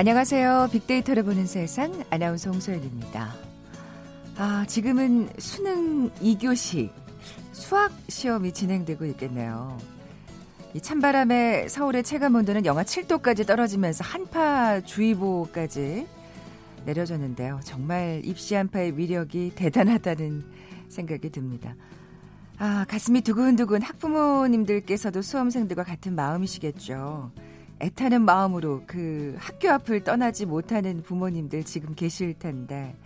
안녕하세요. 빅데이터를 보는 세상 아나운서 홍소연입니다. 아, 지금은 수능 2교시 수학 시험이 진행되고 있겠네요. 이 찬바람에 서울의 체감 온도는 영하 7도까지 떨어지면서 한파 주의보까지 내려졌는데요. 정말 입시 한파의 위력이 대단하다는 생각이 듭니다. 아, 가슴이 두근두근 학부모님들께서도 수험생들과 같은 마음이시겠죠. 애타는 마음으로 그 학교 앞을 떠나지 못하는 부모님들 지금 계실 텐데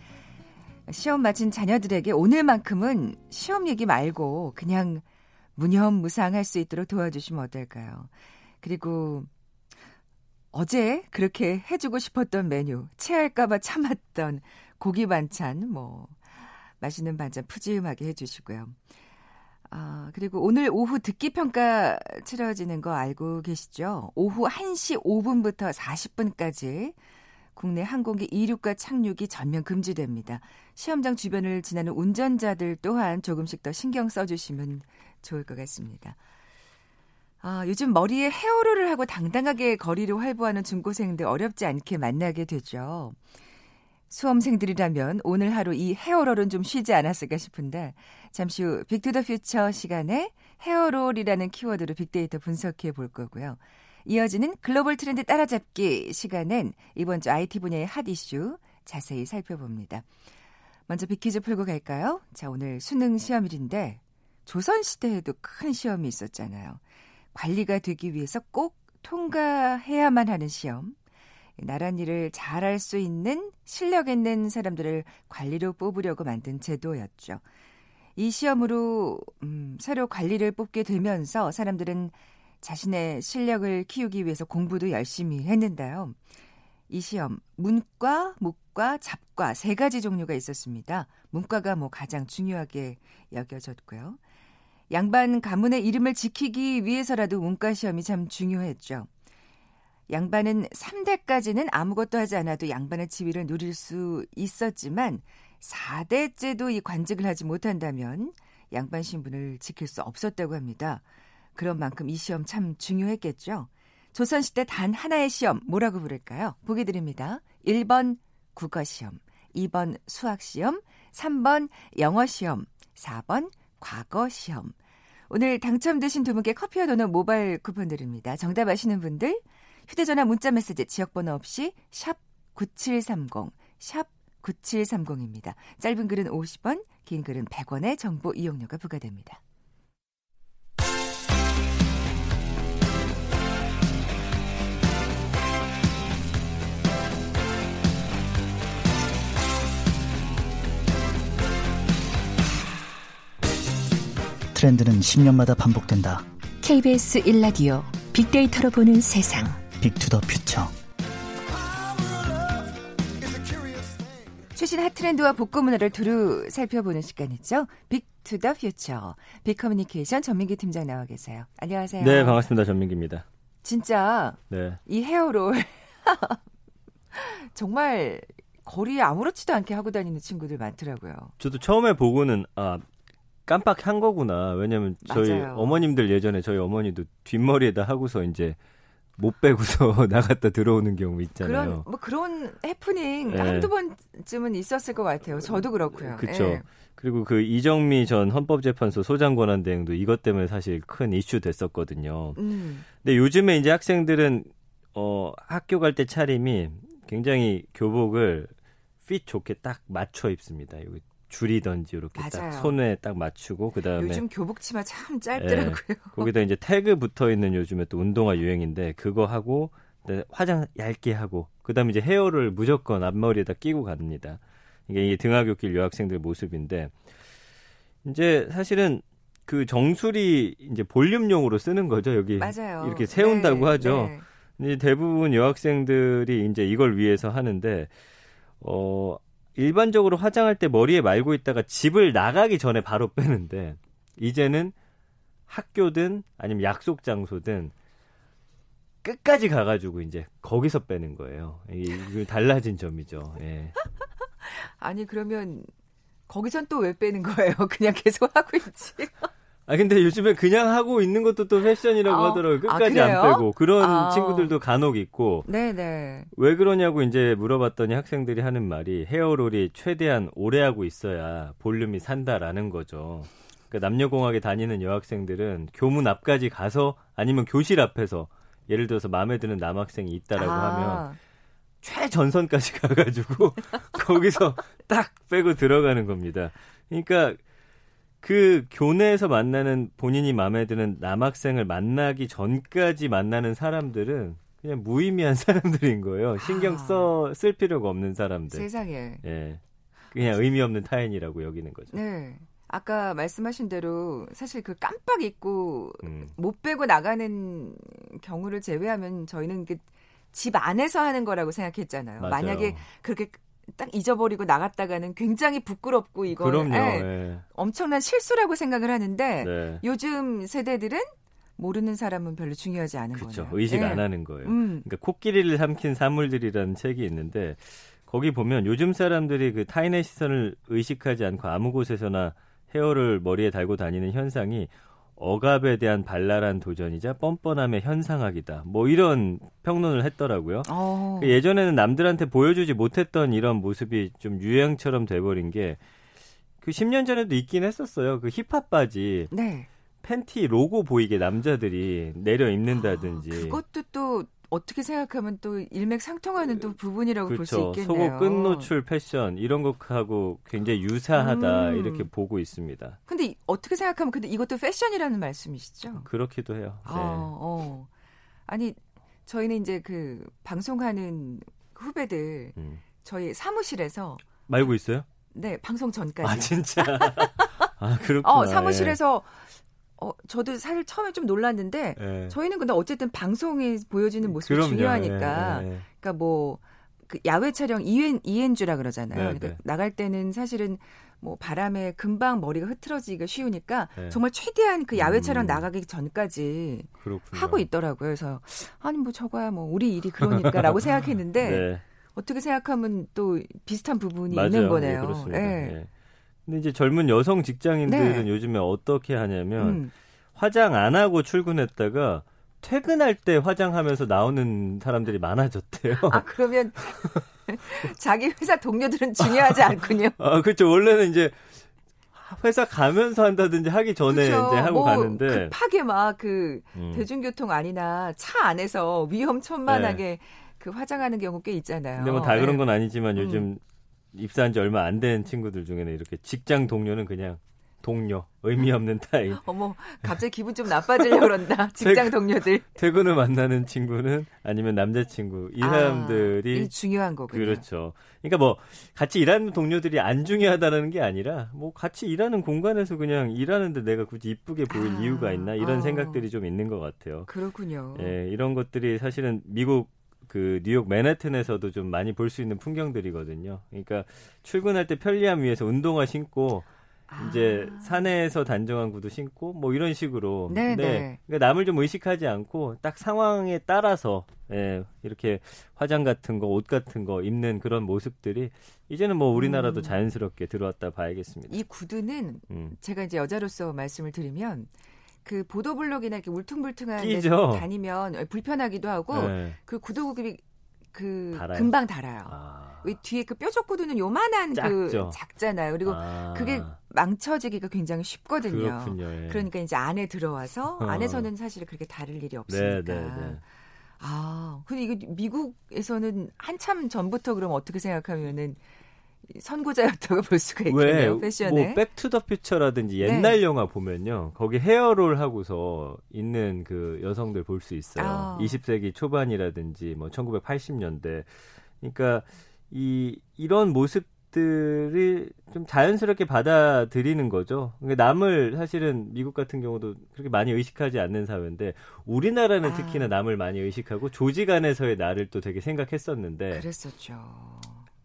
시험 마친 자녀들에게 오늘만큼은 시험 얘기 말고 그냥 무념무상할 수 있도록 도와주시면 어떨까요? 그리고 어제 그렇게 해주고 싶었던 메뉴, 체할까봐 참았던 고기 반찬, 뭐, 맛있는 반찬 푸짐하게 해주시고요. 아, 그리고 오늘 오후 듣기 평가 치러지는 거 알고 계시죠? 오후 1시 5분부터 40분까지 국내 항공기 이륙과 착륙이 전면 금지됩니다. 시험장 주변을 지나는 운전자들 또한 조금씩 더 신경 써주시면 좋을 것 같습니다. 아, 요즘 머리에 헤어롤을 하고 당당하게 거리를 활보하는 중고생들 어렵지 않게 만나게 되죠. 수험생들이라면 오늘 하루 이 헤어롤은 좀 쉬지 않았을까 싶은데 잠시 후 빅투더퓨처 시간에 헤어롤이라는 키워드로 빅데이터 분석해 볼 거고요. 이어지는 글로벌 트렌드 따라잡기 시간엔 이번 주 IT 분야의 핫 이슈 자세히 살펴봅니다. 먼저 빅퀴즈 풀고 갈까요? 자, 오늘 수능 시험일인데 조선시대에도 큰 시험이 있었잖아요. 관리가 되기 위해서 꼭 통과해야만 하는 시험. 나란 일을 잘할 수 있는 실력 있는 사람들을 관리로 뽑으려고 만든 제도였죠. 이 시험으로 음, 새로 관리를 뽑게 되면서 사람들은 자신의 실력을 키우기 위해서 공부도 열심히 했는데요. 이 시험 문과, 목과, 잡과 세 가지 종류가 있었습니다. 문과가 뭐 가장 중요하게 여겨졌고요. 양반 가문의 이름을 지키기 위해서라도 문과 시험이 참 중요했죠. 양반은 3대까지는 아무것도 하지 않아도 양반의 지위를 누릴 수 있었지만 4대째도 이 관직을 하지 못한다면 양반 신분을 지킬 수 없었다고 합니다. 그런 만큼 이 시험 참 중요했겠죠. 조선시대 단 하나의 시험 뭐라고 부를까요? 보기 드립니다. 1번 국어시험, 2번 수학시험, 3번 영어시험, 4번 과거시험. 오늘 당첨되신 두 분께 커피와 도넛 모바일 쿠폰 드립니다. 정답 아시는 분들 휴대전화 문자메시지 지역번호 없이 샵 9730, 샵 9730입니다. 짧은 글은 50원, 긴 글은 100원의 정보 이용료가 부과됩니다. 트렌드는 10년마다 반복된다. KBS 1라디오 빅데이터로 보는 세상. Big to the Future. 최신 핫 트렌드와 복고 문화를 두루 살펴보는 시간이죠. Big to the Future. 빅커뮤니케이션 전민기 팀장 나와 계세요. 안녕하세요. 네, 반갑습니다. 전민기입니다. 진짜 네. 이 헤어롤 정말 거리에 아무렇지도 않게 하고 다니는 친구들 많더라고요. 저도 처음에 보고는 아 깜빡한 거구나. 왜냐면 저희 맞아요. 어머님들 예전에 저희 어머니도 뒷머리에다 하고서 이제 못 빼고서 나갔다 들어오는 경우 있잖아요. 그런 뭐 그런 해프닝 네. 한두 번쯤은 있었을 것 같아요. 저도 그렇고요. 그렇죠. 예. 그리고 그 이정미 전 헌법재판소 소장 권한 대행도 이것 때문에 사실 큰 이슈 됐었거든요. 음. 근데 요즘에 이제 학생들은 어 학교 갈 때 차림이 굉장히 교복을 핏 좋게 딱 맞춰 입습니다. 여기 줄이던지 이렇게 딱 맞아요. 손에 딱 맞추고 그다음에 요즘 교복 치마 참 짧더라고요. 거기다 이제 태그 붙어 있는 요즘에 또 운동화 유행인데 그거 하고 네, 화장 얇게 하고 그다음에 이제 헤어를 무조건 앞머리에다 끼고 갑니다. 이게 이게 등하굣길 여학생들 모습인데 이제 사실은 그 정수리 이제 볼륨용으로 쓰는 거죠 여기 맞아요. 이렇게 세운다고 네, 하죠. 네. 근데 대부분 여학생들이 이제 이걸 위해서 하는데 어 일반적으로 화장할 때 머리에 말고 있다가 집을 나가기 전에 바로 빼는데 이제는 학교든 아니면 약속 장소든 끝까지 가가지고 이제 거기서 빼는 거예요. 이게 달라진 점이죠. 예. 아니 그러면 거기선 또 왜 빼는 거예요? 그냥 계속 하고 있지. 아 근데 요즘에 그냥 하고 있는 것도 또 패션이라고 아, 하더라고요. 아, 끝까지 그래요? 안 빼고 그런 아. 친구들도 간혹 있고 네네. 왜 그러냐고 이제 물어봤더니 학생들이 하는 말이 헤어롤이 최대한 오래 하고 있어야 볼륨이 산다라는 거죠. 그러니까 남녀공학에 다니는 여학생들은 교문 앞까지 가서 아니면 교실 앞에서 예를 들어서 마음에 드는 남학생이 있다라고 아, 하면 최전선까지 가가지고 거기서 딱 빼고 들어가는 겁니다. 그러니까 그 교내에서 만나는 본인이 마음에 드는 남학생을 만나기 전까지 만나는 사람들은 그냥 무의미한 사람들인 거예요. 신경 아. 써쓸 필요가 없는 사람들. 세상에. 예. 그냥 의미 없는 타인이라고 여기는 거죠. 네. 아까 말씀하신 대로 사실 그 깜빡 잊고 음. 못 빼고 나가는 경우를 제외하면 저희는 그 집 안에서 하는 거라고 생각했잖아요. 맞아요. 만약에 그렇게 딱 잊어버리고 나갔다가는 굉장히 부끄럽고 이거 그럼요. 예, 예. 엄청난 실수라고 생각을 하는데 네. 요즘 세대들은 모르는 사람은 별로 중요하지 않은 그렇죠. 거예요. 의식 예. 안 하는 거예요. 음. 그러니까 코끼리를 삼킨 사물들이라는 책이 있는데 거기 보면 요즘 사람들이 그 타인의 시선을 의식하지 않고 아무 곳에서나 헤어를 머리에 달고 다니는 현상이 억압에 대한 발랄한 도전이자 뻔뻔함의 현상학이다. 뭐 이런 평론을 했더라고요. 어. 그 예전에는 남들한테 보여주지 못했던 이런 모습이 좀 유행처럼 돼버린 게 그 10년 전에도 있긴 했었어요. 그 힙합 바지 네. 팬티 로고 보이게 남자들이 내려 입는다든지. 아, 그것도 또 어떻게 생각하면 또 일맥상통하는 또 부분이라고 볼수 그렇죠. 있겠네요. 속옷 끝 노출 패션 이런 것하고 굉장히 유사하다 음. 이렇게 보고 있습니다. 근데 이- 어떻게 생각하면 근데 이것도 패션이라는 말씀이시죠? 그렇기도 해요. 네. 아, 어. 아니 저희는 이제 그 방송하는 후배들 음. 저희 사무실에서 말고 있어요? 네 방송 전까지 아 진짜. 아 그렇구나. 어 사무실에서 어 저도 사실 처음에 좀 놀랐는데 예. 예. 저희는 근데 어쨌든 방송에 보여지는 모습이 그럼요. 중요하니까 예, 예. 그러니까 뭐 그 야외 촬영 이엔 이엔주라 그러잖아요. 네, 그러니까 네. 나갈 때는 사실은 뭐 바람에 금방 머리가 흐트러지기가 쉬우니까 네. 정말 최대한 그 야외 촬영 음. 나가기 전까지 그렇군요. 하고 있더라고요. 그래서 아니 뭐 저거야 뭐 우리 일이 그러니까라고 생각했는데 네. 어떻게 생각하면 또 비슷한 부분이 맞아요. 있는 예, 거네요. 그렇습니다. 예. 예. 근데 이제 젊은 여성 직장인들은 네. 요즘에 어떻게 하냐면 음. 화장 안 하고 출근했다가 퇴근할 때 화장하면서 나오는 사람들이 많아졌대요. 아 그러면 자기 회사 동료들은 중요하지 않군요. 아, 그렇죠. 원래는 이제 회사 가면서 한다든지 하기 전에 그렇죠. 이제 하고 뭐 가는데. 급하게 막그 음. 대중교통 아니나 차 안에서 위험천만하게 그 화장하는 경우 꽤 있잖아요. 네. 근데 뭐 다 그런 예. 건 아니지만 음. 요즘 입사한 지 얼마 안 된 친구들 중에는 이렇게 직장 동료는 그냥 동료, 의미 없는 타입. 어머 갑자기 기분 좀 나빠지려 그런다. 직장 동료들. 퇴근 후 만나는 친구는 아니면 남자친구. 이 아, 사람들이 중요한 거군요. 그렇죠. 그러니까 뭐 같이 일하는 동료들이 안 중요하다는 게 아니라 뭐 같이 일하는 공간에서 그냥 일하는데 내가 굳이 이쁘게 보일 아, 이유가 있나 이런 어. 생각들이 좀 있는 것 같아요. 그렇군요. 예, 이런 것들이 사실은 미국 그 뉴욕 맨해튼에서도 좀 많이 볼 수 있는 풍경들이거든요. 그러니까 출근할 때 편리함 위해서 운동화 신고 아. 이제 산에서 단정한 구두 신고 뭐 이런 식으로 네, 네. 그러니까 남을 좀 의식하지 않고 딱 상황에 따라서 예, 이렇게 화장 같은 거, 옷 같은 거 입는 그런 모습들이 이제는 뭐 우리나라도 음. 자연스럽게 들어왔다 봐야겠습니다. 이 구두는 음. 제가 이제 여자로서 말씀을 드리면 그 보도블록이나 이렇게 울퉁불퉁한 데. 다니면 불편하기도 하고 네. 그 구두굽이 그 달아요? 금방 달아요. 아, 왜 뒤에 그 뾰족 구두는 요만한 그 작죠. 작잖아요. 그리고 아, 그게 망쳐지기가 굉장히 쉽거든요. 예. 그러니까 이제 안에 들어와서 어. 안에서는 사실 그렇게 다를 일이 네, 없으니까. 네, 네. 아, 근데 이거 미국에서는 한참 전부터 그럼 어떻게 생각하면은 선구자였다고 볼 수가 왜, 있겠네요. 패션에. 뭐, 백투더퓨처라든지 네. 옛날 영화 보면요. 거기 헤어롤 하고서 있는 그 여성들 볼 수 있어요. 아. 20세기 초반이라든지 뭐 1980년대. 그러니까 이, 이런 모습들을 좀 자연스럽게 받아들이는 거죠. 그러니까 남을 사실은 미국 같은 경우도 그렇게 많이 의식하지 않는 사회인데 우리나라는 아. 특히나 남을 많이 의식하고 조직 안에서의 나를 또 되게 생각했었는데 그랬었죠.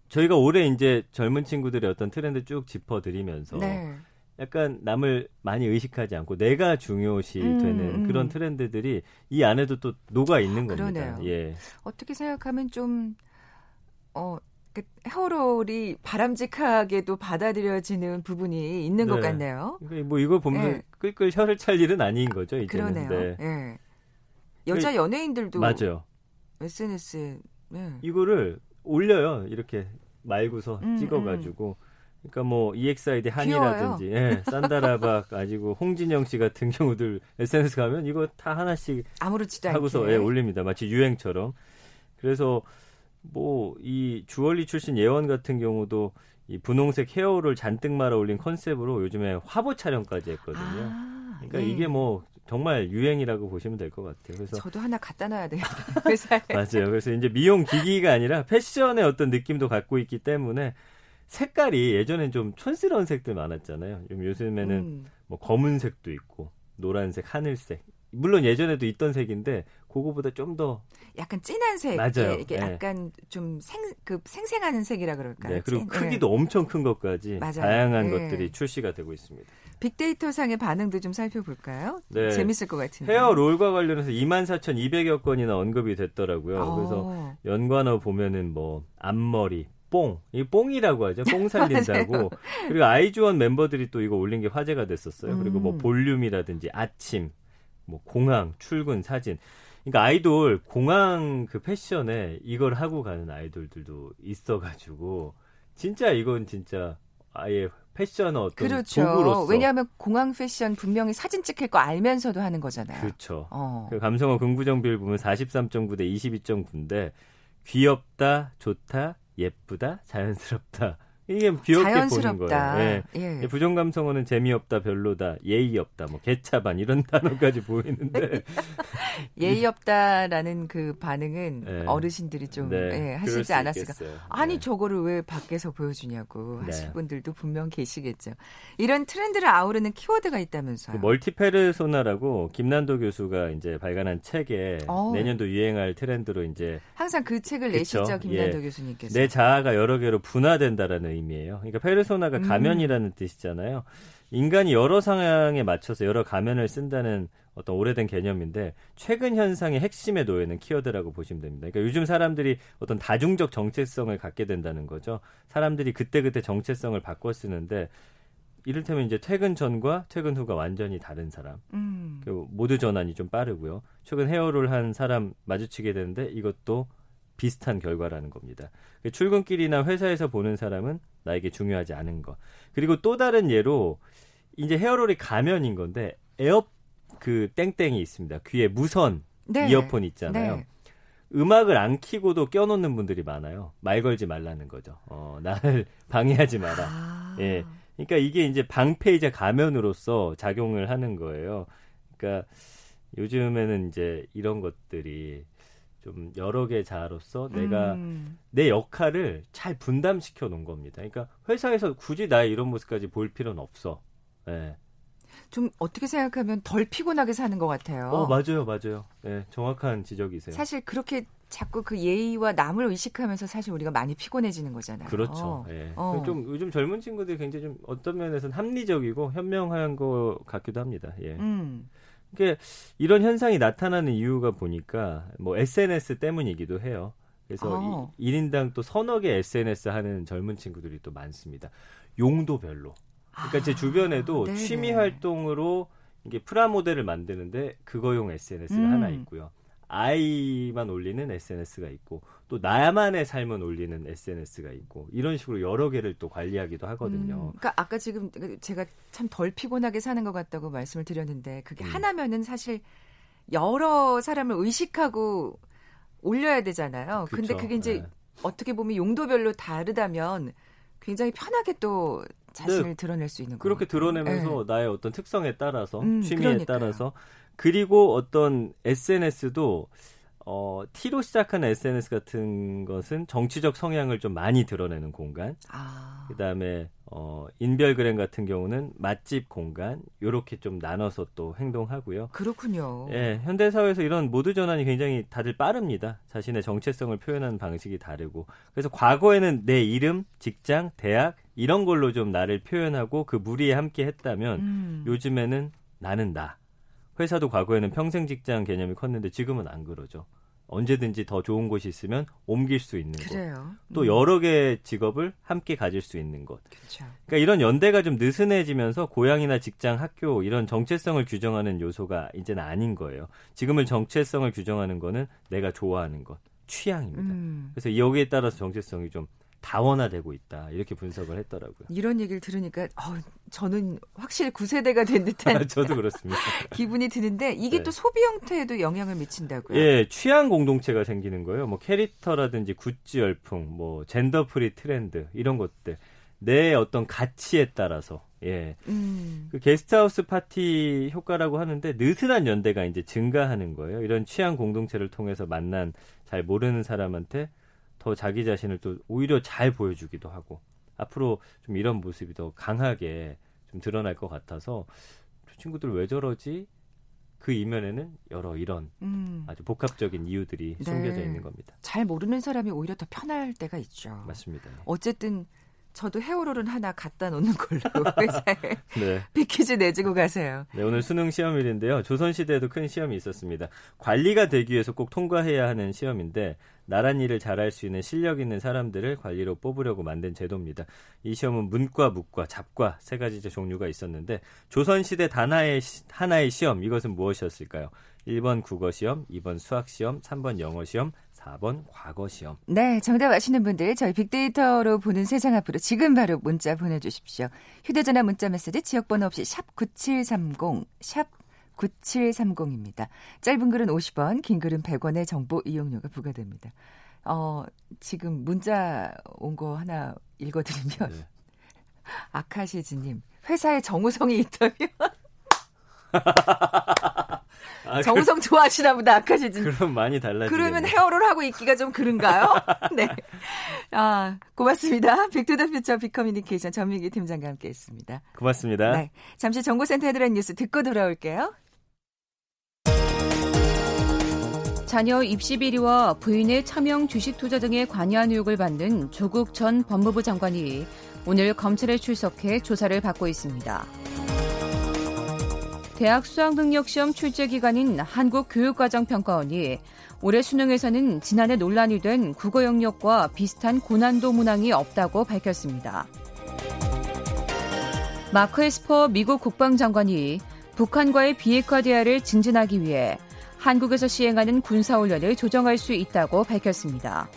저희가 올해 이제 젊은 친구들의 어떤 트렌드 쭉 짚어드리면서 네. 약간 남을 많이 의식하지 않고 내가 중요시 음, 되는 음. 그런 트렌드들이 이 안에도 또 녹아 있는 겁니다. 그러네요. 예. 어떻게 생각하면 좀, 어, 그 헤어롤이 바람직하게도 받아들여지는 부분이 있는 것 네. 같네요. 그러니까 뭐 이걸 보면서 네. 끌끌 혀를 찰 일은 아닌 거죠, 이제는. 그러네요. 네. 예. 여자 연예인들도 맞아요. SNS에 네. 이거를 올려요. 이렇게 말고서 음, 찍어가지고. 그러니까 뭐 EXID 한이라든지 예, 산다라박 아니고 홍진영 씨 같은 경우들 SNS 가면 이거 다 하나씩 아무렇지도 하고서 않게 예, 올립니다. 마치 유행처럼. 그래서 뭐 이 주얼리 출신 예원 같은 경우도 이 분홍색 헤어를 잔뜩 말아 올린 컨셉으로 요즘에 화보 촬영까지 했거든요. 아, 그러니까 예. 이게 뭐 정말 유행이라고 보시면 될 것 같아요. 그래서 저도 하나 갖다 놔야 돼요. 회사에. 맞아요. 그래서 이제 미용 기기가 아니라 패션의 어떤 느낌도 갖고 있기 때문에 색깔이 예전엔 좀 촌스러운 색들 많았잖아요. 요- 요즘에는 음. 뭐 검은색도 있고 노란색, 하늘색. 물론 예전에도 있던 색인데 그거보다 좀 더 약간 진한 색, 맞아요. 예, 이게 네. 약간 좀 생, 그 생생하는 색이라 그럴까요? 네, 그리고 찐- 크기도 엄청 큰 것까지 맞아요. 다양한 네. 것들이 출시가 되고 있습니다. 빅데이터 상의 반응도 좀 살펴볼까요? 네. 재밌을 것 같은데. 헤어 롤과 관련해서 24,200여 건이나 언급이 됐더라고요. 어. 그래서 연관어 보면은 뭐 앞머리, 뽕, 이 뽕이라고 하죠. 뽕 살린다고. 그리고 아이즈원 멤버들이 또 이거 올린 게 화제가 됐었어요. 그리고 뭐 음. 볼륨이라든지 아침, 뭐 공항, 출근 사진. 그러니까 아이돌 공항 그 패션에 이걸 하고 가는 아이돌들도 있어가지고 진짜 이건 진짜 아예 패션의 어떤 그렇죠. 도구로서 왜냐하면 공항 패션 분명히 사진 찍힐 거 알면서도 하는 거잖아요. 그렇죠. 어. 그 감성어 긍부정비를 보면 43.9 대 22.9인데 귀엽다, 좋다, 예쁘다, 자연스럽다. 이게 귀엽게 보는 자연스럽다. 거예요. 예. 예. 부정 감성어는 재미없다, 별로다, 예의 없다, 뭐 개차반 이런 단어까지 보이는데 예의 없다라는 그 반응은 네. 어르신들이 좀 네, 예, 하시지 수 않았을까. 있겠어요. 아니 네. 저거를 왜 밖에서 보여주냐고 네. 하실 분들도 분명 계시겠죠. 이런 트렌드를 아우르는 키워드가 그 있다면서요. 멀티페르소나라고 김난도 교수가 이제 발간한 책에 어. 내년도 유행할 트렌드로 이제 항상 그 책을 그쵸. 내시죠 김난도 예. 교수님께서. 내 자아가 여러 개로 분화된다라는 의미예요. 그러니까 페르소나가 음. 가면이라는 뜻이잖아요. 인간이 여러 상황에 맞춰서 여러 가면을 쓴다는 어떤 오래된 개념인데 최근 현상의 핵심에 놓여있는 키워드라고 보시면 됩니다. 그러니까 요즘 사람들이 어떤 다중적 정체성을 갖게 된다는 거죠. 사람들이 그때그때 정체성을 바꿔 쓰는데 이를테면 이제 퇴근 전과 퇴근 후가 완전히 다른 사람. 음. 그 모드 전환이 좀 빠르고요. 최근 헤어를 한 사람 마주치게 되는데 이것도 비슷한 결과라는 겁니다. 그 출근길이나 회사에서 보는 사람은 나에게 중요하지 않은 것. 그리고 또 다른 예로 이제 헤어롤이 가면인 건데 에어 그 땡땡이 있습니다. 귀에 무선 네. 이어폰 있잖아요. 네. 음악을 안 키고도 껴놓는 분들이 많아요. 말 걸지 말라는 거죠. 어, 나를 방해하지 마라. 아. 예. 그러니까 이게 이제 방패이자 가면으로서 작용을 하는 거예요. 그러니까 요즘에는 이제 이런 것들이 좀 여러 개 자아로서 내가 음. 내 역할을 잘 분담시켜 놓은 겁니다. 그러니까 회사에서 굳이 나의 이런 모습까지 보일 필요는 없어. 예. 좀 어떻게 생각하면 덜 피곤하게 사는 것 같아요. 어, 맞아요, 맞아요. 예, 정확한 지적이세요. 사실 그렇게 자꾸 그 예의와 남을 의식하면서 사실 우리가 많이 피곤해지는 거잖아요. 그렇죠. 예. 어. 좀 요즘 젊은 친구들이 굉장히 좀 어떤 면에서는 합리적이고 현명한 것 같기도 합니다. 예. 음. 이게 이런 현상이 나타나는 이유가 보니까 뭐 SNS 때문이기도 해요. 그래서 어. 이 1인당 또 서너 개 SNS 하는 젊은 친구들이 또 많습니다. 용도별로. 그러니까 제 아, 주변에도 네네. 취미 활동으로 이게 프라모델을 만드는데 그거용 SNS가 음. 하나 있고요. 아이만 올리는 SNS가 있고 또 나만의 삶을 올리는 SNS가 있고 이런 식으로 여러 개를 또 관리하기도 하거든요. 음, 그러니까 아까 지금 제가 참 덜 피곤하게 사는 것 같다고 말씀을 드렸는데 그게 음. 하나면은 사실 여러 사람을 의식하고 올려야 되잖아요. 근데 그쵸? 그게 이제 네. 어떻게 보면 용도별로 다르다면 굉장히 편하게 또 자신을 드러낼 수 있는 네. 그렇게 거예요. 드러내면서 나의 어떤 특성에 따라서 음, 취미에 그러니까요. 따라서 그리고 어떤 SNS도 어, T로 시작하는 SNS 같은 것은 정치적 성향을 좀 많이 드러내는 공간. 아, 그다음에 어, 인별그램 같은 경우는 맛집 공간 요렇게 좀 나눠서 또 행동하고요. 그렇군요. 예, 현대 사회에서 이런 모드 전환이 굉장히 다들 빠릅니다. 자신의 정체성을 표현하는 방식이 다르고. 그래서 과거에는 내 이름, 직장, 대학 이런 걸로 좀 나를 표현하고 그 무리에 함께 했다면 음. 요즘에는 나는 나. 회사도 과거에는 평생 직장 개념이 컸는데 지금은 안 그러죠. 언제든지 더 좋은 곳이 있으면 옮길 수 있는 그래요. 곳. 또 음. 여러 개의 직업을 함께 가질 수 있는 곳. 그렇죠. 그러니까 이런 연대가 좀 느슨해지면서 고향이나 직장, 학교 이런 정체성을 규정하는 요소가 이제는 아닌 거예요. 지금은 정체성을 규정하는 거는 내가 좋아하는 것, 취향입니다. 음. 그래서 여기에 따라서 정체성이 좀 다원화되고 있다. 이렇게 분석을 했더라고요. 이런 얘기를 들으니까 어, 저는 확실히 구세대가 된 듯한 저도 그렇습니다. 기분이 드는데 이게 네. 또 소비 형태에도 영향을 미친다고요. 예, 취향 공동체가 생기는 거예요. 뭐 캐릭터라든지 굿즈 열풍, 뭐 gender free 트렌드 이런 것들 내 어떤 가치에 따라서 예. 음. 그 게스트하우스 파티 효과라고 하는데 느슨한 연대가 이제 증가하는 거예요. 이런 취향 공동체를 통해서 만난 잘 모르는 사람한테 더 자기 자신을 또 오히려 잘 보여주기도 하고 앞으로 좀 이런 모습이 더 강하게 좀 드러날 것 같아서 저 친구들 왜 저러지? 그 이면에는 여러 이런 음. 아주 복합적인 이유들이 네. 숨겨져 있는 겁니다. 잘 모르는 사람이 오히려 더 편할 때가 있죠. 맞습니다. 어쨌든 저도 헤어롤은 하나 갖다 놓는 걸로 회사에 네. 비키즈 내주고 가세요. 네, 오늘 수능 시험일인데요. 조선시대에도 큰 시험이 있었습니다. 관리가 되기 위해서 꼭 통과해야 하는 시험인데 나란 일을 잘할 수 있는 실력 있는 사람들을 관리로 뽑으려고 만든 제도입니다. 이 시험은 문과, 무과, 잡과 세 가지 종류가 있었는데 조선시대 단하의 시- 하나의 시험 이것은 무엇이었을까요? 1번 국어 시험, 2번 수학 시험, 3번 영어 시험, 4번 과거 시험. 네, 정답 아시는 분들 저희 빅데이터로 보는 세상 앞으로 지금 바로 문자 보내 주십시오. 휴대 전화 문자 메시지 지역 번호 없이 샵 9730, 샵 9730입니다. 짧은 글은 50원, 긴 글은 100원의 정보 이용료가 부과됩니다. 어, 지금 문자 온 거 하나 읽어드리면 네. 아카시즈님 회사에 정우성이 있다면 아, 정우성 좋아하시나 보다 아카시즈님. 그, 럼 많이 달라지네. 그러면 헤어를 하고 있기가 좀 그런가요? 네. 아, 고맙습니다. 빅투더퓨처 빅커뮤니케이션 전민기 팀장과 함께 했습니다. 고맙습니다. 네. 잠시 정보센터 헤드라인 뉴스 듣고 돌아올게요. 자녀 입시 비리와 부인의 차명 주식 투자 등에 관여한 의혹을 받는 조국 전 법무부 장관이 오늘 검찰에 출석해 조사를 받고 있습니다. 대학 수학능력시험 출제 기관인 한국교육과정평가원이 올해 수능에서는 지난해 논란이 된 국어 영역과 비슷한 고난도 문항이 없다고 밝혔습니다. 마크 에스퍼 미국 국방장관이 북한과의 비핵화 대화를 증진하기 위해 한국에서 시행하는 군사훈련을 조정할 수 있다고 밝혔습니다.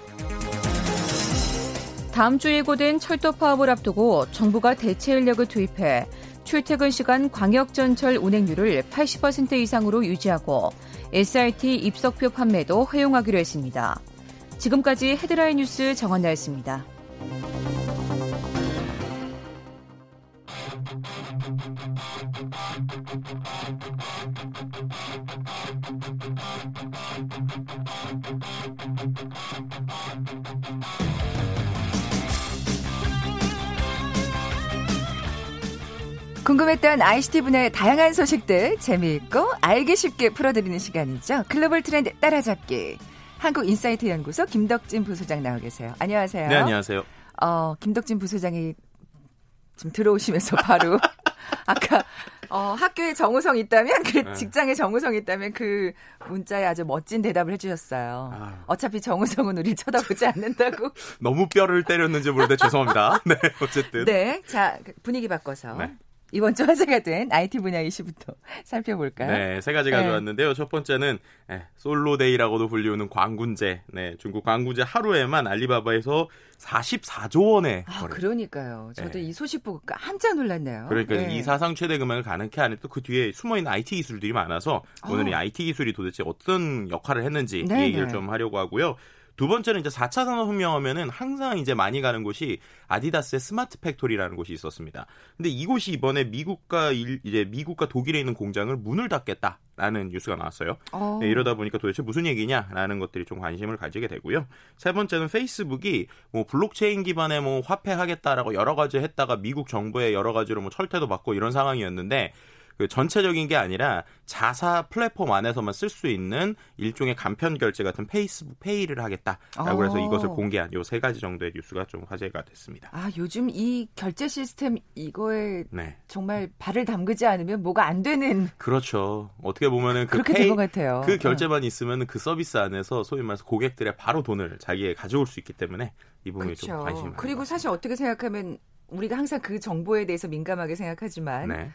다음 주 예고된 철도 파업을 앞두고 정부가 대체 인력을 투입해 출퇴근 시간 광역전철 운행률을 80% 이상으로 유지하고 SRT 입석표 판매도 허용하기로 했습니다. 지금까지 헤드라인 뉴스 정한나였습니다. 궁금했던 ICT 분야의 다양한 소식들 재미있고 알기 쉽게 풀어드리는 시간이죠. 글로벌 트렌드 따라잡기. 한국 인사이트 연구소 김덕진 부소장 나와 계세요. 안녕하세요. 네, 안녕하세요. 어, 김덕진 부소장이 지금 들어오시면서 바로 아까 어, 학교에 정우성 있다면 그 네. 직장에 정우성 있다면 그 문자에 아주 멋진 대답을 해주셨어요. 아. 어차피 정우성은 우리 쳐다보지 않는다고. 너무 뼈를 때렸는지 모르는데 죄송합니다. 네, 어쨌든. 네, 자 분위기 바꿔서 네. 이번 주 화제가 된 IT 분야 이슈부터 살펴볼까요? 네, 세 가지 가져왔는데요. 첫 번째는 예, 솔로데이라고도 불리우는 광군제. 네, 중국 광군제 하루에만 알리바바에서 44조 원의 아, 거래. 그러니까요. 저도 네. 이 소식 보고 깜짝 놀랐네요. 그러니까 네. 이 사상 최대 금액을 가능케 하는 또 그 뒤에 숨어 있는 IT 기술들이 많아서 오늘 이 어. IT 기술이 도대체 어떤 역할을 했는지 네, 이 얘기를 네. 좀 하려고 하고요. 두 번째는 이제 4차 산업혁명 하면은 항상 이제 많이 가는 곳이 아디다스의 smart factory라는 곳이 있었습니다. 근데 이곳이 이번에 미국과 일- 이제 미국과 독일에 있는 공장을 문을 닫겠다라는 뉴스가 나왔어요. 어. 네, 이러다 보니까 도대체 무슨 얘기냐라는 것들이 좀 관심을 가지게 되고요. 세 번째는 페이스북이 뭐 블록체인 기반의 뭐 화폐 하겠다라고 여러 가지 했다가 미국 정부의 여러 가지로 뭐 철퇴도 받고 이런 상황이었는데 그 전체적인 게 아니라 자사 플랫폼 안에서만 쓸 수 있는 일종의 간편 결제 같은 페이스북 페이를 하겠다라고 해서 어. 이것을 공개한 요 세 가지 정도의 뉴스가 좀 화제가 됐습니다. 아, 요즘 이 결제 시스템 이거에 네. 정말 발을 담그지 않으면 뭐가 안 되는 그렇죠. 어떻게 보면은 그 그렇게 된 것 같아요. 그 결제만 있으면 그 서비스 안에서 소위 말해서 고객들의 바로 돈을 자기에 가져올 수 있기 때문에 이 부분이 좀 그렇죠. 관심이 많은 그리고 것 사실 어떻게 생각하면 우리가 항상 그 정보에 대해서 민감하게 생각하지만. 네.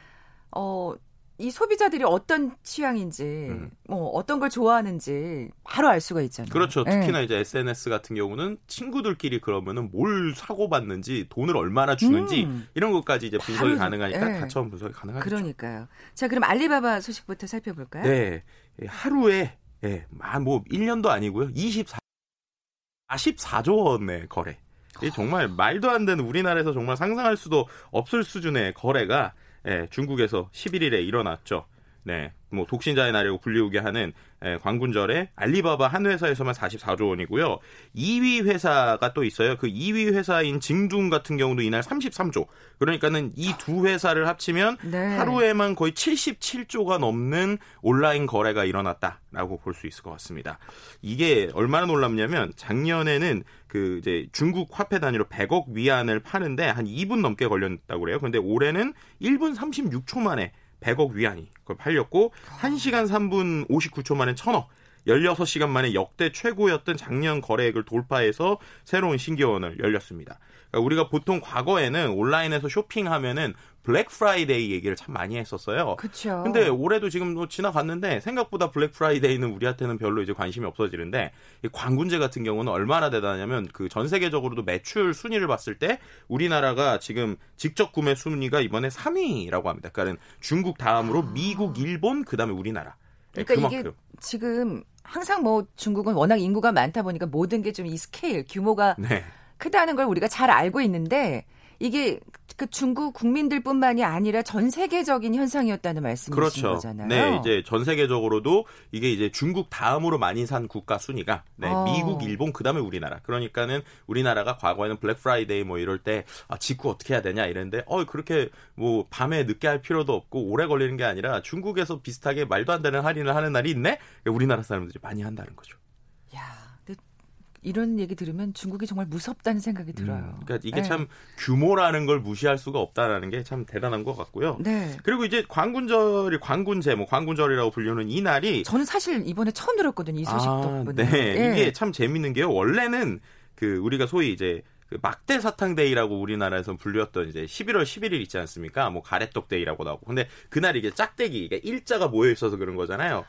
어, 이 소비자들이 어떤 취향인지, 음. 뭐 어떤 걸 좋아하는지 바로 알 수가 있잖아요. 그렇죠. 예. 특히나 이제 SNS 같은 경우는 친구들끼리 그러면은 뭘 사고 받는지 돈을 얼마나 주는지 음. 이런 것까지 이제 분석이 바로, 가능하니까 예. 다 처음 분석이 가능하죠. 그러니까요. 자, 그럼 알리바바 소식부터 살펴볼까요? 네. 예, 하루에 예, 아, 뭐 1년도 아니고요. 24 44조 원의 거래. 이 정말 말도 안 되는 우리나라에서 정말 상상할 수도 없을 수준의 거래가 예, 중국에서 11일에 일어났죠. 네. 뭐 독신자의 날이라고 불리우게 하는 예, 광군절에 알리바바 한 회사에서만 44조 원이고요. 2위 회사가 또 있어요. 그 2위 회사인 징둥 같은 경우도 이날 33조. 그러니까는 이 두 회사를 합치면 네. 하루에만 거의 77조가 넘는 온라인 거래가 일어났다라고 볼 수 있을 것 같습니다. 이게 얼마나 놀랍냐면 작년에는 그 이제 중국 화폐 단위로 100억 위안을 파는데 한 2분 넘게 걸렸다고 그래요. 근데 올해는 1분 36초 만에 100억 위안이 그걸 팔렸고 1시간 3분 59초 만에 1000억 16시간 만에 역대 최고였던 작년 거래액을 돌파해서 새로운 신기원을 열렸습니다. 그러니까 우리가 보통 과거에는 온라인에서 쇼핑하면은 블랙 프라이데이 얘기를 참 많이 했었어요. 그렇죠. 근데 올해도 지금 뭐 지나갔는데 생각보다 블랙 프라이데이는 우리한테는 별로 이제 관심이 없어지는데 이 광군제 같은 경우는 얼마나 대단하냐면 그 전 세계적으로도 매출 순위를 봤을 때 우리나라가 지금 직접 구매 순위가 이번에 3위라고 합니다. 그러니까 중국 다음으로 미국, 일본 그다음에 우리나라. 예, 그러니까 이게 지금 항상 뭐 중국은 워낙 인구가 많다 보니까 모든 게 좀 이 스케일 규모가 네. 크다는 걸 우리가 잘 알고 있는데 이게 그 중국 국민들뿐만이 아니라 전 세계적인 현상이었다는 말씀이신 그렇죠. 거잖아요. 네, 이제 전 세계적으로도 이게 이제 중국 다음으로 많이 산 국가 순위가 네, 어. 미국, 일본 그다음에 우리나라. 그러니까는 우리나라가 과거에는 블랙 프라이데이 뭐 이럴 때 아, 직구 어떻게 해야 되냐 이랬는데 어 그렇게 뭐 밤에 늦게 할 필요도 없고 오래 걸리는 게 아니라 중국에서 비슷하게 말도 안 되는 할인을 하는 날이 있네. 우리나라 사람들이 많이 한다는 거죠. 야, 이런 얘기 들으면 중국이 정말 무섭다는 생각이 들어요. 음, 그러니까 이게 네. 참 규모라는 걸 무시할 수가 없다라는 게 참 대단한 것 같고요. 네. 그리고 이제 광군절이 광군제 뭐 광군절이라고 불리는 이 날이 저는 사실 이번에 처음 들었거든요. 이 소식 덕분에. 네, 예. 이게 참 재밌는 게요. 원래는 그 우리가 소위 이제 그 막대 사탕 데이라고 우리나라에서 불렸던 이제 11월 11일 있지 않습니까? 뭐 가래떡 데이라고도 하고. 근데 그날 이게 짝대기, 이게 일자가 모여 있어서 그런 거잖아요.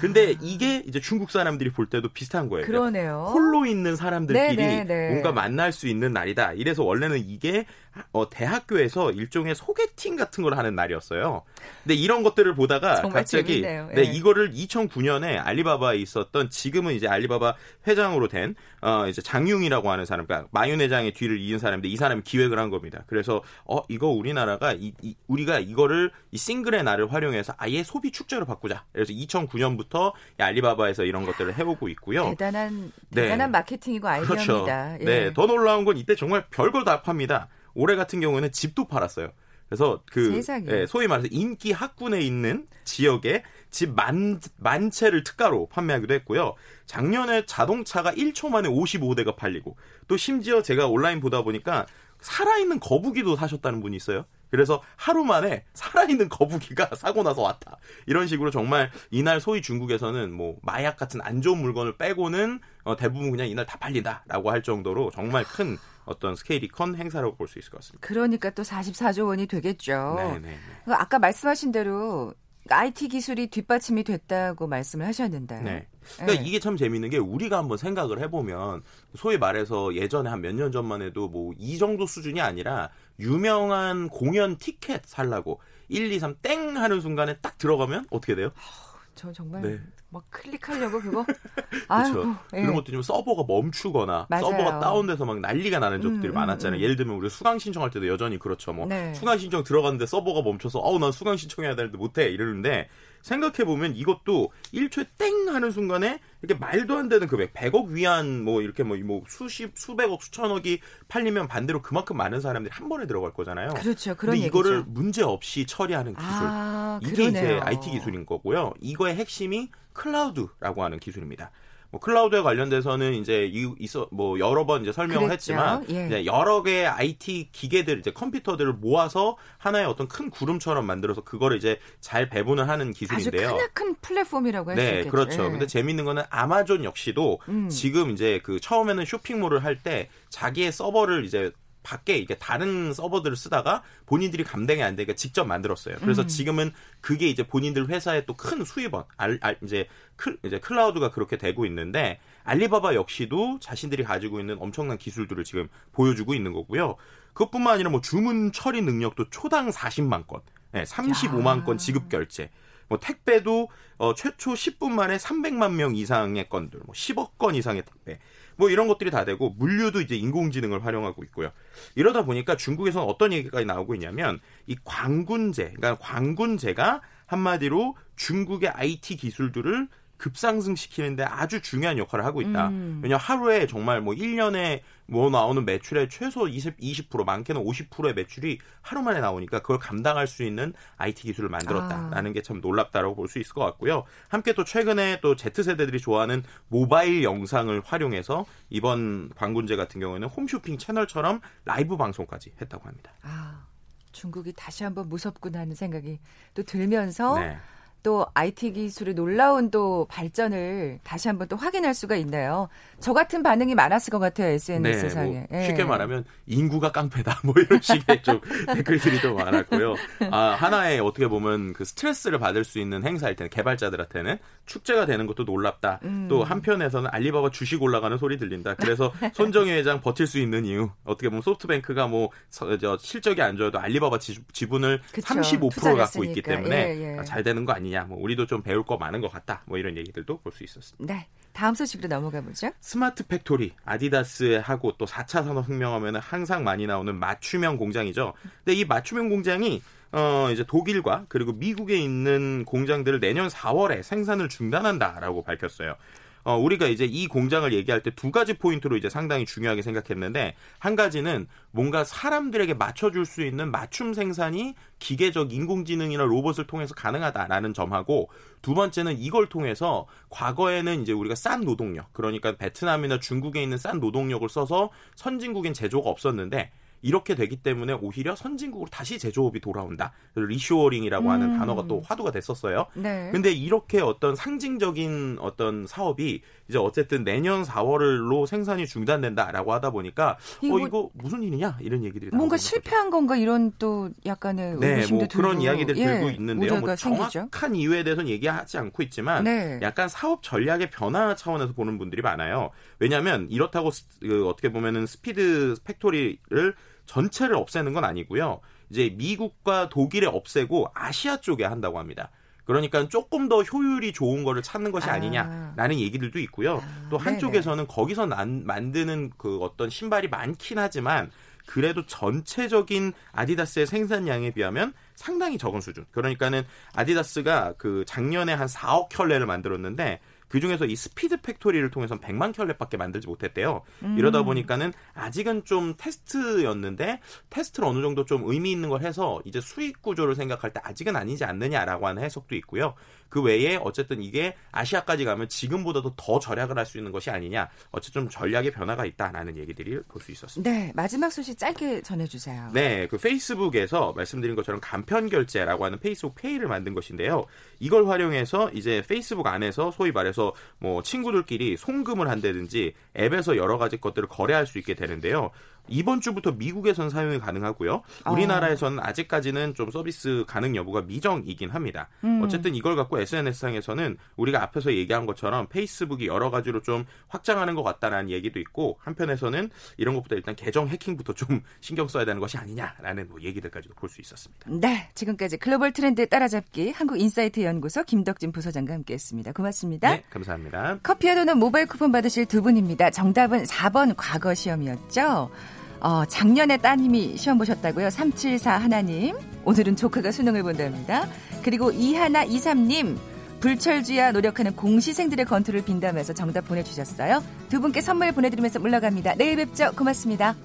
근데 이게 이제 중국 사람들이 볼 때도 비슷한 거예요. 그러네요. 홀로 있는 사람들끼리 네, 네, 네. 뭔가 만날 수 있는 날이다. 이래서 원래는 이게 어, 대학교에서 일종의 소개팅 같은 걸 하는 날이었어요. 근데 이런 것들을 보다가 갑자기 재밌네요. 네, 예. 이거를 2009년에 알리바바에 있었던 지금은 이제 알리바바 회장으로 된 어, 이제 장융이라고 하는 사람, 그러니까 마윤 회장의 뒤를 이은 사람인데 이 사람이 기획을 한 겁니다. 그래서 어 이거 우리나라가 이, 이- 우리가 이거를 이 싱글의 날을 활용해서 아예 소비 축제로 바꾸자. 그래서 2009년부터 알리바바에서 이런 것들을 해오고 있고요. 대단한 네. 대단한 마케팅이고 그렇죠. 아이디어입니다. 예. 네, 더 놀라운 건 이때 정말 별걸 다 팝니다. 올해 같은 경우에는 집도 팔았어요. 그래서 그. 예, 소위 말해서 인기 학군에 있는 지역에 집 만 만 채를 특가로 판매하기도 했고요. 작년에 자동차가 1초 만에 55대가 팔리고 또 심지어 제가 온라인 보다 보니까 살아있는 거북이도 사셨다는 분이 있어요. 그래서 하루 만에 살아있는 거북이가 사고 나서 왔다. 이런 식으로 정말 이날 소위 중국에서는 뭐 마약 같은 안 좋은 물건을 빼고는 어, 대부분 그냥 이날 다 팔린다라고 할 정도로 정말 큰 어떤 스케일이 큰 행사라고 볼 수 있을 것 같습니다. 그러니까 또 44조 원이 되겠죠. 네, 네, 네. 그 아까 말씀하신 대로 IT 기술이 뒷받침이 됐다고 말씀을 하셨는데. 네. 그러니까 네. 이게 참 재밌는 게 우리가 한번 생각을 해보면 소위 말해서 예전에 한 몇 년 전만 해도 뭐 이 정도 수준이 아니라 유명한 공연 티켓 살라고 1, 2, 3 땡 하는 순간에 딱 들어가면 어떻게 돼요? 저 정말 네. 뭐 클릭하려고 그거. 그렇죠. 예. 그런 것도 좀 서버가 멈추거나 맞아요. 서버가 다운돼서 막 난리가 나는 적들이 음, 음, 많았잖아요. 음. 예를 들면 우리 수강 신청할 때도 여전히 그렇죠. 뭐 네. 수강 신청 들어갔는데 서버가 멈춰서 어우 난 수강 신청해야 되는데 못해 이러는데 생각해 보면 이것도 1초에 땡 하는 순간에 이렇게 말도 안 되는 금액 100억 위안 뭐 이렇게 뭐, 뭐 수십 수백억 수천억이 팔리면 반대로 그만큼 많은 사람들이 한 번에 들어갈 거잖아요. 그렇죠. 그런 근데 얘기죠. 이거를 문제 없이 처리하는 기술. 아, 이게 이제 그러네요. IT 기술인 거고요. 이거의 핵심이 클라우드라고 하는 기술입니다. 뭐 클라우드에 관련돼서는 이제 이 있어 뭐 여러 번 이제 설명을 그랬죠. 했지만 예. 여러 개의 IT 기계들 이제 컴퓨터들을 모아서 하나의 어떤 큰 구름처럼 만들어서 그거를 이제 잘 배분을 하는 아주 기술인데요. 크나큰 플랫폼이라고 할수 네, 있겠죠. 그렇죠. 예. 근데 재밌는 거는 아마존 역시도 음. 지금 이제 그 처음에는 쇼핑몰을 할 때 자기의 서버를 이제 밖에 이게 다른 서버들을 쓰다가 본인들이 감당이 안 되니까 직접 만들었어요. 그래서 음. 지금은 그게 이제 본인들 회사의 또 큰 수입원, 알, 알- 이제 클, 이제 클라우드가 그렇게 되고 있는데 알리바바 역시도 자신들이 가지고 있는 엄청난 기술들을 지금 보여주고 있는 거고요. 그것뿐만 아니라 뭐 주문 처리 능력도 초당 40만 건, 네, 35만 야. 건 지급 결제. 뭐 택배도 어, 최초 10분 만에 300만 명 이상의 건들, 뭐 10억 건 이상의 택배, 뭐 이런 것들이 다 되고 물류도 이제 인공지능을 활용하고 있고요. 이러다 보니까 중국에서는 어떤 얘기가 나오고 있냐면 이 광군제, 그러니까 광군제가 한마디로 중국의 IT 기술들을 급상승시키는데 아주 중요한 역할을 하고 있다. 음. 왜냐 하루에 정말 뭐 1년에 뭐 나오는 매출의 최소 20, 20% 많게는 50%의 매출이 하루 만에 나오니까 그걸 감당할 수 있는 IT 기술을 만들었다라는 게참 놀랍다라고 볼 수 있을 것 같고요. 함께 또 최근에 또 Z세대들이 좋아하는 모바일 영상을 활용해서 이번 광군제 같은 경우에는 홈쇼핑 채널처럼 라이브 방송까지 했다고 합니다. 아, 중국이 다시 한번 무섭구나 하는 생각이 또 들면서 네. 또 IT 기술의 놀라운 또 발전을 다시 한번 또 확인할 수가 있네요. 저 같은 반응이 많았을 것 같아요 SNS 네, 상에. 뭐 예. 쉽게 말하면 인구가 깡패다 뭐 이런 식의 좀 댓글들이 좀 많았고요. 아, 하나의 어떻게 보면 그 스트레스를 받을 수 있는 행사일 때는 개발자들한테는 축제가 되는 것도 놀랍다. 음. 또 한편에서는 알리바바 주식 올라가는 소리 들린다. 그래서 손정의 회장 버틸 수 있는 이유 어떻게 보면 소프트뱅크가 뭐 서- 저 실적이 안 좋아도 알리바바 지분을 그쵸. 35% 투자를 갖고 있기. 때문에 예, 예. 아, 잘 되는 거 아니냐. 뭐 우리도 좀 배울 거 많은 것 같다. 뭐 이런 얘기들도 볼 수 있었습니다. 네. 다음 소식으로 넘어가 보죠. smart factory 아디다스하고 또 4차 산업 혁명하면 항상 많이 나오는 맞춤형 공장이죠. 근데 이 맞춤형 공장이 어 이제 독일과 그리고 미국에 있는 공장들을 내년 4월에 생산을 중단한다라고 밝혔어요. 어, 우리가 이제 이 공장을 얘기할 때 두 가지 포인트로 이제 상당히 중요하게 생각했는데 한 가지는 뭔가 사람들에게 맞춰줄 수 있는 맞춤 생산이 기계적 인공지능이나 로봇을 통해서 가능하다라는 점하고 두 번째는 이걸 통해서 과거에는 이제 우리가 싼 노동력 그러니까 베트남이나 중국에 있는 싼 노동력을 써서 선진국엔 제조가 없었는데 이렇게 되기 때문에 오히려 선진국으로 다시 제조업이 돌아온다. reshoring이라고 하는 음. 단어가 또 화두가 됐었어요. 네. 근데 이렇게 어떤 상징적인 어떤 사업이 이제 어쨌든 내년 4월로 생산이 중단된다라고 하다 보니까 이거 어 뭐- 이거 무슨 일이냐 이런 얘기들이 뭔가 나오는 거죠. 실패한 건가 이런 또 약간의 네, 뭐 그런 들고, 이야기들 예, 들고 있는데요. 뭐 생기죠. 정확한 이유에 대해서는 얘기하지 않고 있지만 네. 약간 사업 전략의 변화 차원에서 보는 분들이 많아요. 왜냐하면 이렇다고 스- 그 어떻게 보면은 스피드 팩토리를 전체를 없애는 건 아니고요. 이제 미국과 독일에 없애고 아시아 쪽에 한다고 합니다. 그러니까 조금 더 효율이 좋은 거를 찾는 것이 아. 아니냐라는 얘기들도 있고요. 아, 또 네네. 한쪽에서는 거기서 난, 만드는 그 어떤 신발이 많긴 하지만 그래도 전체적인 아디다스의 생산량에 비하면 상당히 적은 수준. 그러니까는 아디다스가 그 작년에 한 4억 켤레를 만들었는데 그 중에서 이 스피드 팩토리를 통해서 100만 켤레밖에 만들지 못했대요. 음. 이러다 보니까는 아직은 좀 테스트였는데 테스트를 어느 정도 좀 의미 있는 걸 해서 이제 수익 구조를 생각할 때 아직은 아니지 않느냐라고 하는 해석도 있고요. 그 외에 어쨌든 이게 아시아까지 가면 지금보다도 더 절약을 할 수 있는 것이 아니냐. 어쨌든 좀 전략의 변화가 있다라는 얘기들이 볼 수 있었습니다. 네, 마지막 소식 짧게 전해주세요. 네, 그 페이스북에서 말씀드린 것처럼 간편 결제라고 하는 페이스북 페이를 만든 것인데요. 이걸 활용해서 이제 페이스북 안에서 소위 말해서 뭐 친구들끼리 송금을 한다든지 앱에서 여러 가지 것들을 거래할 수 있게 되는데요. 이번 주부터 미국에선 사용이 가능하고요. 우리나라에서는 아직까지는 좀 서비스 가능 여부가 미정이긴 합니다. 음. 어쨌든 이걸 갖고 SNS상에서는 우리가 앞에서 얘기한 것처럼 페이스북이 여러 가지로 좀 확장하는 것 같다라는 얘기도 있고 한편에서는 이런 것보다 일단 계정 해킹부터 좀 신경 써야 되는 것이 아니냐라는 뭐 얘기들까지도 볼 수 있었습니다. 네, 지금까지 글로벌 트렌드 따라잡기 한국인사이트 연구소 김덕진 부소장과 함께했습니다. 고맙습니다. 네, 감사합니다. 커피와 도넛 모바일 쿠폰 받으실 두 분입니다. 정답은 4번 과거 시험이었죠. 어, 작년에 따님이 시험 보셨다고요. 374 하나님. 오늘은 조카가 수능을 본답니다. 그리고 이하나 이삼님. 불철주야 노력하는 공시생들의 건투를 빈다면서 정답 보내주셨어요. 두 분께 선물 보내드리면서 물러갑니다. 내일 뵙죠. 고맙습니다.